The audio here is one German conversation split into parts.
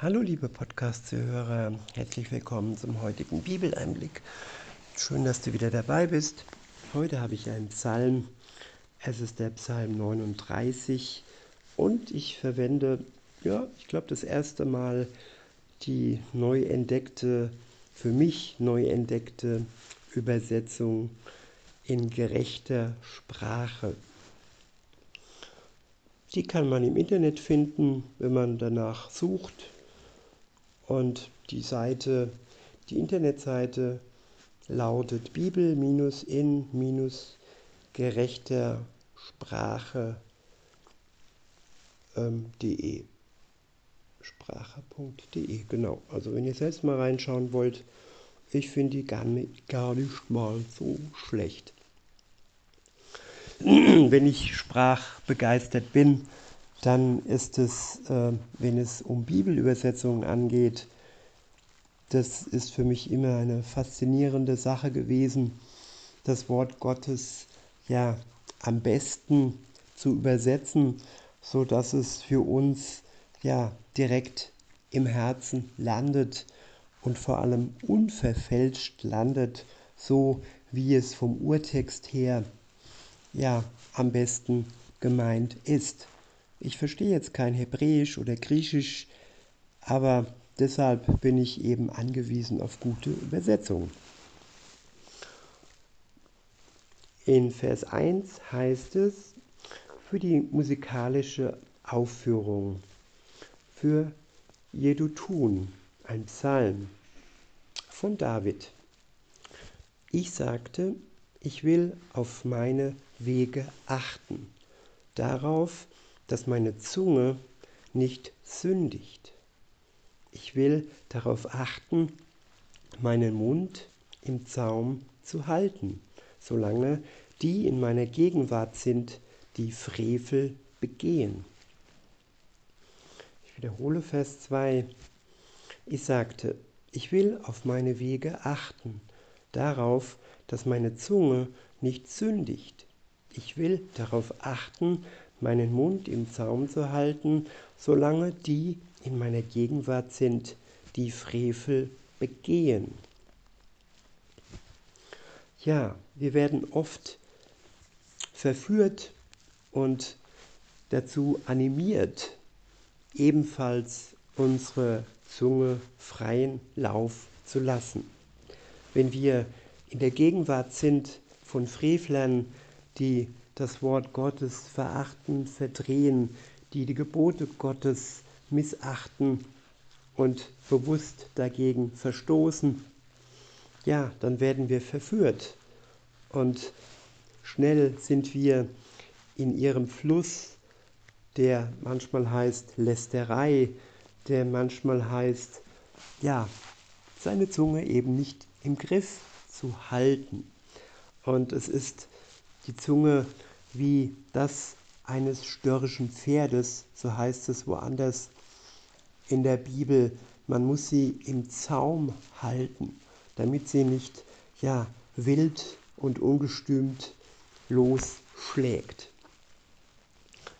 Hallo liebe Podcast-Zuhörer, herzlich willkommen zum heutigen Bibeleinblick. Schön, dass du wieder dabei bist. Heute habe ich einen Psalm. Es ist der Psalm 39 und ich verwende, ja, ich glaube das erste Mal die neu entdeckte, für mich neu entdeckte Übersetzung in gerechter Sprache. Die kann man im Internet finden, wenn man danach sucht. Und die Seite, die Internetseite lautet bibel-in-gerechter Sprache.de. Ähm, Sprache.de, genau. Also wenn ihr selbst mal reinschauen wollt, ich finde die gar nicht, gar nicht mal so schlecht. wenn ich sprachbegeistert bin, dann ist es, äh, wenn es um Bibelübersetzungen angeht, das ist für mich immer eine faszinierende Sache gewesen, das Wort Gottes ja am besten zu übersetzen, so dass es für uns ja direkt im Herzen landet und vor allem unverfälscht landet, so wie es vom Urtext her ja am besten gemeint ist. Ich verstehe jetzt kein Hebräisch oder Griechisch, aber deshalb bin ich eben angewiesen auf gute Übersetzungen. In Vers 1 heißt es für die musikalische Aufführung, für Jedutun, ein Psalm von David. Ich sagte, ich will auf meine Wege achten, darauf, dass meine Zunge nicht sündigt. Ich will darauf achten, meinen Mund im Zaum zu halten, solange die in meiner Gegenwart sind, die Frevel begehen. Ich wiederhole Vers 2. Ich sagte, ich will auf meine Wege achten, darauf, dass meine Zunge nicht sündigt. Ich will darauf achten, meinen Mund im Zaum zu halten, solange die in meiner Gegenwart sind, die Frevel begehen. Ja, wir werden oft verführt und dazu animiert, ebenfalls unsere Zunge freien Lauf zu lassen. Wenn wir in der Gegenwart sind von Frevlern, die das Wort Gottes verachten, verdrehen, die die Gebote Gottes missachten und bewusst dagegen verstoßen, ja, dann werden wir verführt und schnell sind wir in ihrem Fluss, der manchmal heißt Lästerei, der manchmal heißt, ja, seine Zunge eben nicht im Griff zu halten. Und es ist die Zunge wie das eines störrischen Pferdes, so heißt es woanders in der Bibel. Man muss sie im Zaum halten, damit sie nicht ja, wild und ungestümt losschlägt.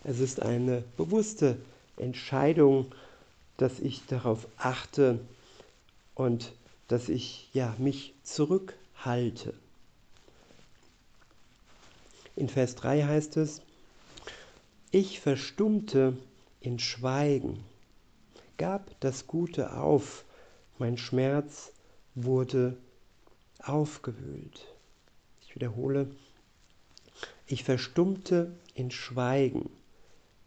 Es ist eine bewusste Entscheidung, dass ich darauf achte und dass ich ja, mich zurückhalte. In Vers 3 heißt es, ich verstummte in Schweigen, gab das Gute auf, mein Schmerz wurde aufgewühlt. Ich wiederhole, ich verstummte in Schweigen,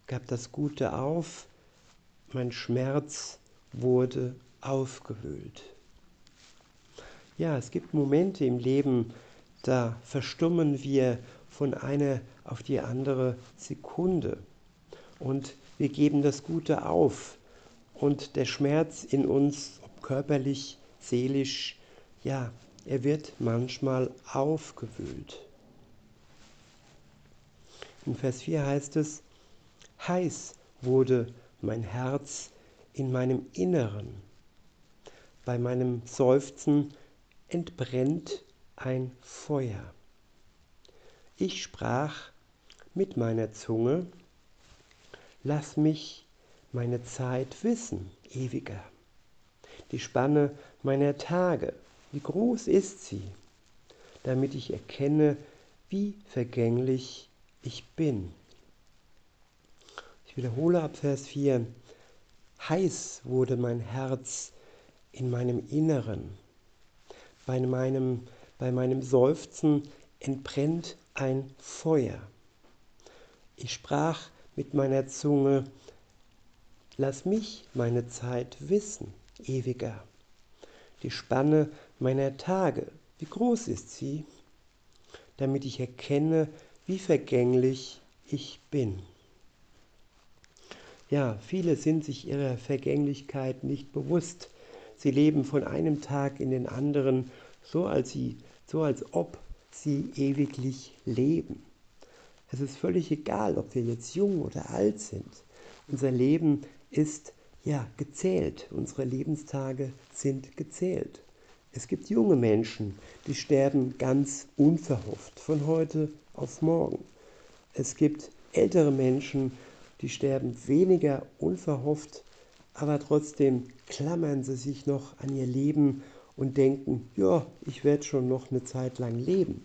gab das Gute auf, mein Schmerz wurde aufgewühlt. Ja, es gibt Momente im Leben, da verstummen wir von einer auf die andere Sekunde. Und wir geben das Gute auf. Und der Schmerz in uns, ob körperlich, seelisch, ja, er wird manchmal aufgewühlt. In Vers 4 heißt es, heiß wurde mein Herz in meinem Inneren. Bei meinem Seufzen entbrennt ein Feuer. Ich sprach mit meiner Zunge, lass mich meine Zeit wissen, ewiger. Die Spanne meiner Tage, wie groß ist sie, damit ich erkenne, wie vergänglich ich bin. Ich wiederhole ab Vers 4. Heiß wurde mein Herz in meinem Inneren. Bei meinem, bei meinem Seufzen entbrennt ein Feuer. Ich sprach mit meiner Zunge, lass mich meine Zeit wissen, ewiger. Die Spanne meiner Tage, wie groß ist sie, damit ich erkenne, wie vergänglich ich bin. Ja, viele sind sich ihrer Vergänglichkeit nicht bewusst. Sie leben von einem Tag in den anderen, so als, sie, so als ob sie ewiglich leben. Es ist völlig egal, ob wir jetzt jung oder alt sind. Unser Leben ist ja gezählt. Unsere Lebenstage sind gezählt. Es gibt junge Menschen, die sterben ganz unverhofft, von heute auf morgen. Es gibt ältere Menschen, die sterben weniger unverhofft, aber trotzdem klammern sie sich noch an ihr Leben und denken, ja, ich werde schon noch eine Zeit lang leben.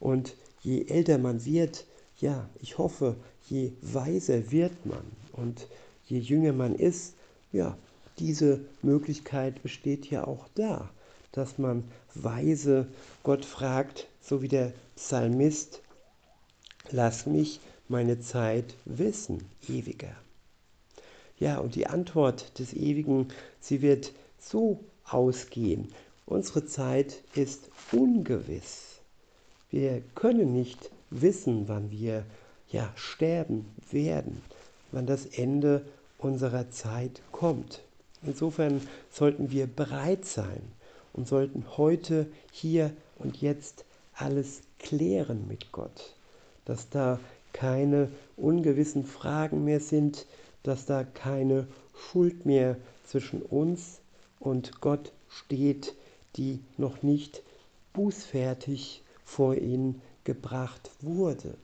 Und je älter man wird, ja, ich hoffe, je weiser wird man und je jünger man ist, ja, diese Möglichkeit besteht ja auch da, dass man weise Gott fragt, so wie der Psalmist, lass mich meine Zeit wissen, ewiger. Ja, und die Antwort des Ewigen, sie wird so ausgehen. Unsere Zeit ist ungewiss. Wir können nicht wissen, wann wir ja sterben werden, wann das Ende unserer Zeit kommt. Insofern sollten wir bereit sein und sollten heute, hier und jetzt alles klären mit Gott, dass da keine ungewissen Fragen mehr sind, dass da keine Schuld mehr zwischen uns und Gott steht, die noch nicht bußfertig vor ihn gebracht wurde.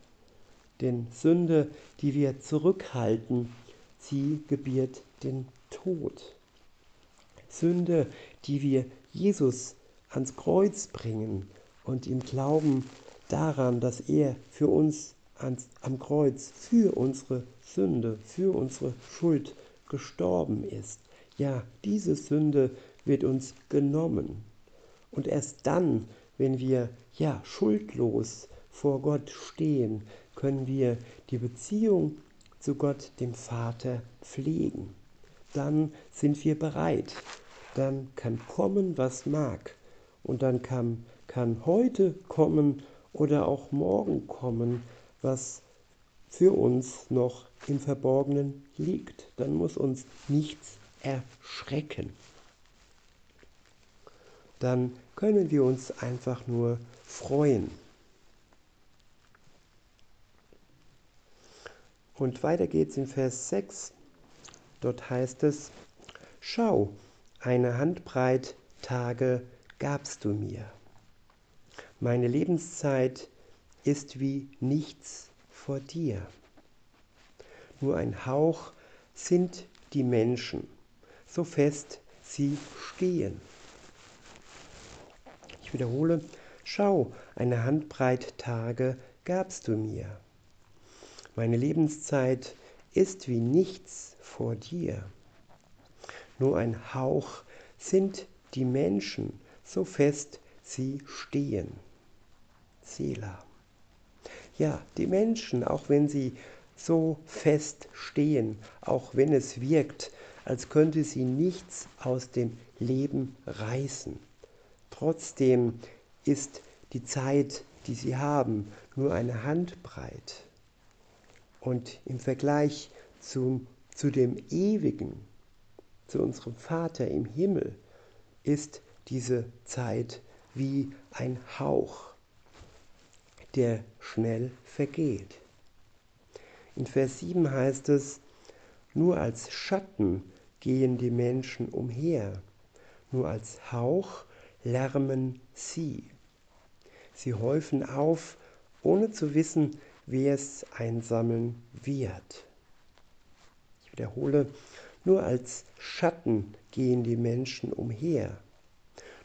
Denn Sünde, die wir zurückhalten, sie gebiert den Tod. Sünde, die wir Jesus ans Kreuz bringen und im Glauben daran, dass er für uns ans, am Kreuz für unsere Sünde, für unsere Schuld gestorben ist. Ja, diese Sünde wird uns genommen. Und erst dann, wenn wir ja schuldlos vor Gott stehen, können wir die Beziehung zu Gott, dem Vater, pflegen. Dann sind wir bereit. Dann kann kommen, was mag. Und dann kann, kann heute kommen oder auch morgen kommen, was für uns noch im Verborgenen liegt. Dann muss uns nichts erschrecken. Dann können wir uns einfach nur freuen. Und weiter geht's in Vers 6. Dort heißt es, Schau, eine Handbreit Tage gabst du mir. Meine Lebenszeit ist wie nichts vor dir. Nur ein Hauch sind die Menschen, so fest sie stehen. Ich wiederhole, schau, eine Handbreit Tage gabst du mir. Meine Lebenszeit ist wie nichts vor dir. Nur ein Hauch sind die Menschen, so fest sie stehen. Selah. Ja, die Menschen, auch wenn sie so fest stehen, auch wenn es wirkt, als könnte sie nichts aus dem Leben reißen. Trotzdem ist die Zeit, die sie haben, nur eine Handbreit. Und im Vergleich zum, zu dem Ewigen, zu unserem Vater im Himmel, ist diese Zeit wie ein Hauch der schnell vergeht. In Vers 7 heißt es, nur als Schatten gehen die Menschen umher, nur als Hauch lärmen sie. Sie häufen auf, ohne zu wissen, wer es einsammeln wird. wiederhole, nur als Schatten gehen die Menschen umher,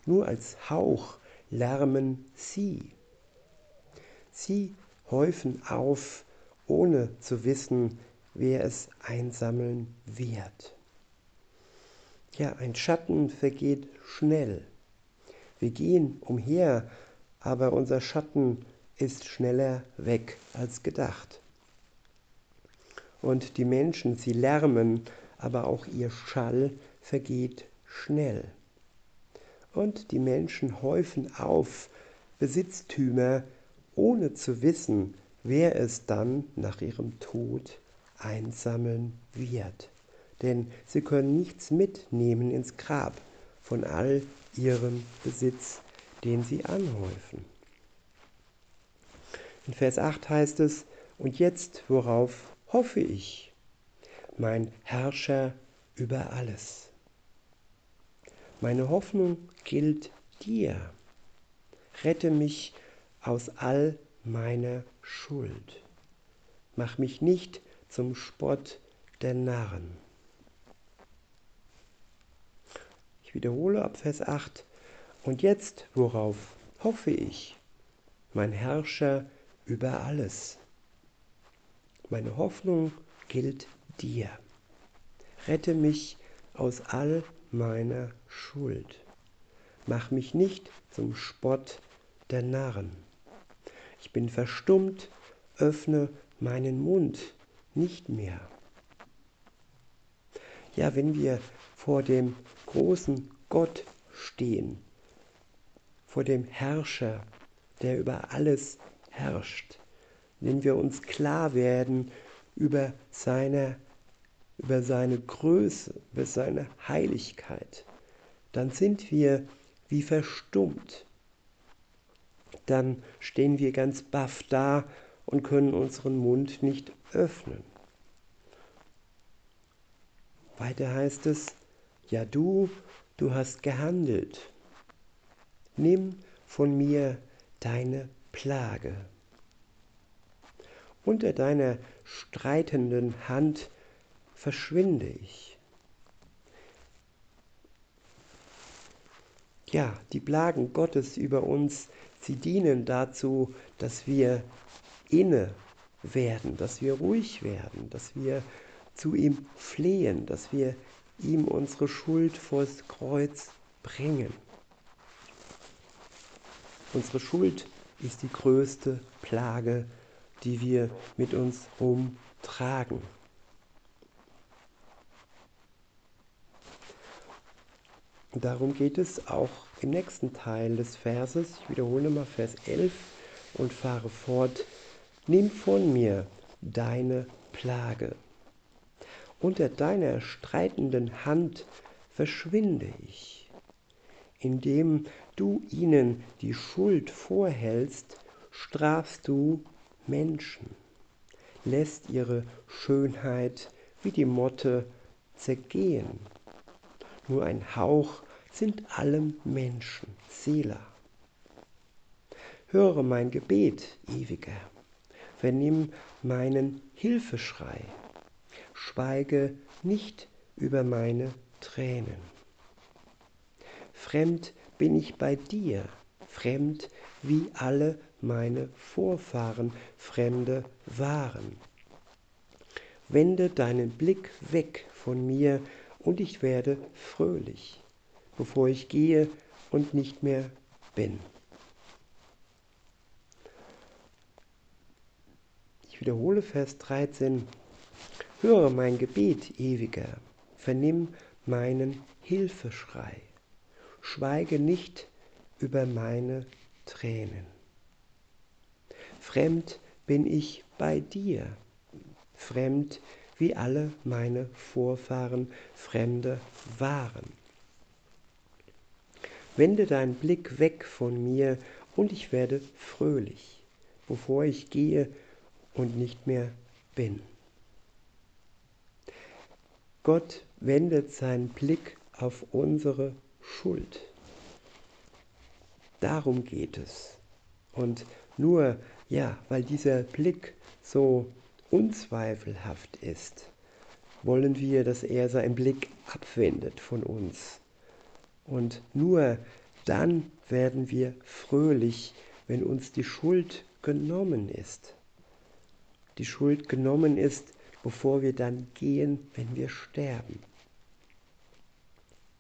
nur als Hauch lärmen sie. Sie häufen auf, ohne zu wissen, wer es einsammeln wird. Ja, ein Schatten vergeht schnell. Wir gehen umher, aber unser Schatten ist schneller weg als gedacht. Und die Menschen, sie lärmen, aber auch ihr Schall vergeht schnell. Und die Menschen häufen auf Besitztümer, ohne zu wissen, wer es dann nach ihrem Tod einsammeln wird. Denn sie können nichts mitnehmen ins Grab von all ihrem Besitz, den sie anhäufen. In Vers 8 heißt es, und jetzt worauf hoffe ich, mein Herrscher über alles. Meine Hoffnung gilt dir. Rette mich aus all meiner Schuld. Mach mich nicht zum Spott der Narren. Ich wiederhole ab Vers 8. Und jetzt, worauf hoffe ich? Mein Herrscher über alles. Meine Hoffnung gilt dir. Rette mich aus all meiner Schuld. Mach mich nicht zum Spott der Narren. Ich bin verstummt, öffne meinen Mund nicht mehr. Ja, wenn wir vor dem großen Gott stehen, vor dem Herrscher, der über alles herrscht, wenn wir uns klar werden über seine, über seine Größe, über seine Heiligkeit, dann sind wir wie verstummt. Dann stehen wir ganz baff da und können unseren Mund nicht öffnen. Weiter heißt es, ja du, du hast gehandelt. Nimm von mir deine Plage. Unter deiner streitenden Hand verschwinde ich. Ja, die Plagen Gottes über uns, sie dienen dazu, dass wir inne werden, dass wir ruhig werden, dass wir zu ihm flehen, dass wir ihm unsere Schuld vors Kreuz bringen. Unsere Schuld ist die größte Plage, die wir mit uns rumtragen. Darum geht es auch im nächsten Teil des Verses. Ich wiederhole mal Vers 11 und fahre fort. Nimm von mir deine Plage. Unter deiner streitenden Hand verschwinde ich, indem du ihnen die Schuld vorhältst, strafst du Menschen, lässt ihre Schönheit wie die Motte zergehen. Nur ein Hauch sind allem Menschen Seela. Höre mein Gebet, ewiger, vernimm meinen Hilfeschrei, schweige nicht über meine Tränen. Fremd bin ich bei dir, fremd wie alle meine Vorfahren Fremde waren. Wende deinen Blick weg von mir und ich werde fröhlich, bevor ich gehe und nicht mehr bin. Ich wiederhole Vers 13. Höre mein Gebet, ewiger, vernimm meinen Hilfeschrei schweige nicht über meine Tränen. Fremd bin ich bei dir, fremd wie alle meine Vorfahren Fremde waren. Wende deinen Blick weg von mir und ich werde fröhlich, bevor ich gehe und nicht mehr bin. Gott wendet seinen Blick auf unsere Schuld. Darum geht es. Und nur, ja, weil dieser Blick so unzweifelhaft ist, wollen wir, dass er seinen Blick abwendet von uns. Und nur dann werden wir fröhlich, wenn uns die Schuld genommen ist. Die Schuld genommen ist, bevor wir dann gehen, wenn wir sterben.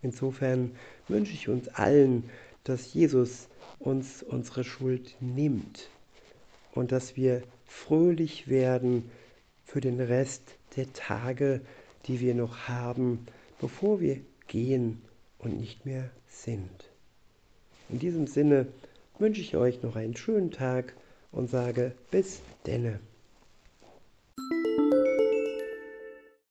Insofern wünsche ich uns allen, dass Jesus uns unsere Schuld nimmt und dass wir fröhlich werden für den Rest der Tage, die wir noch haben, bevor wir gehen und nicht mehr sind. In diesem Sinne wünsche ich euch noch einen schönen Tag und sage bis denne.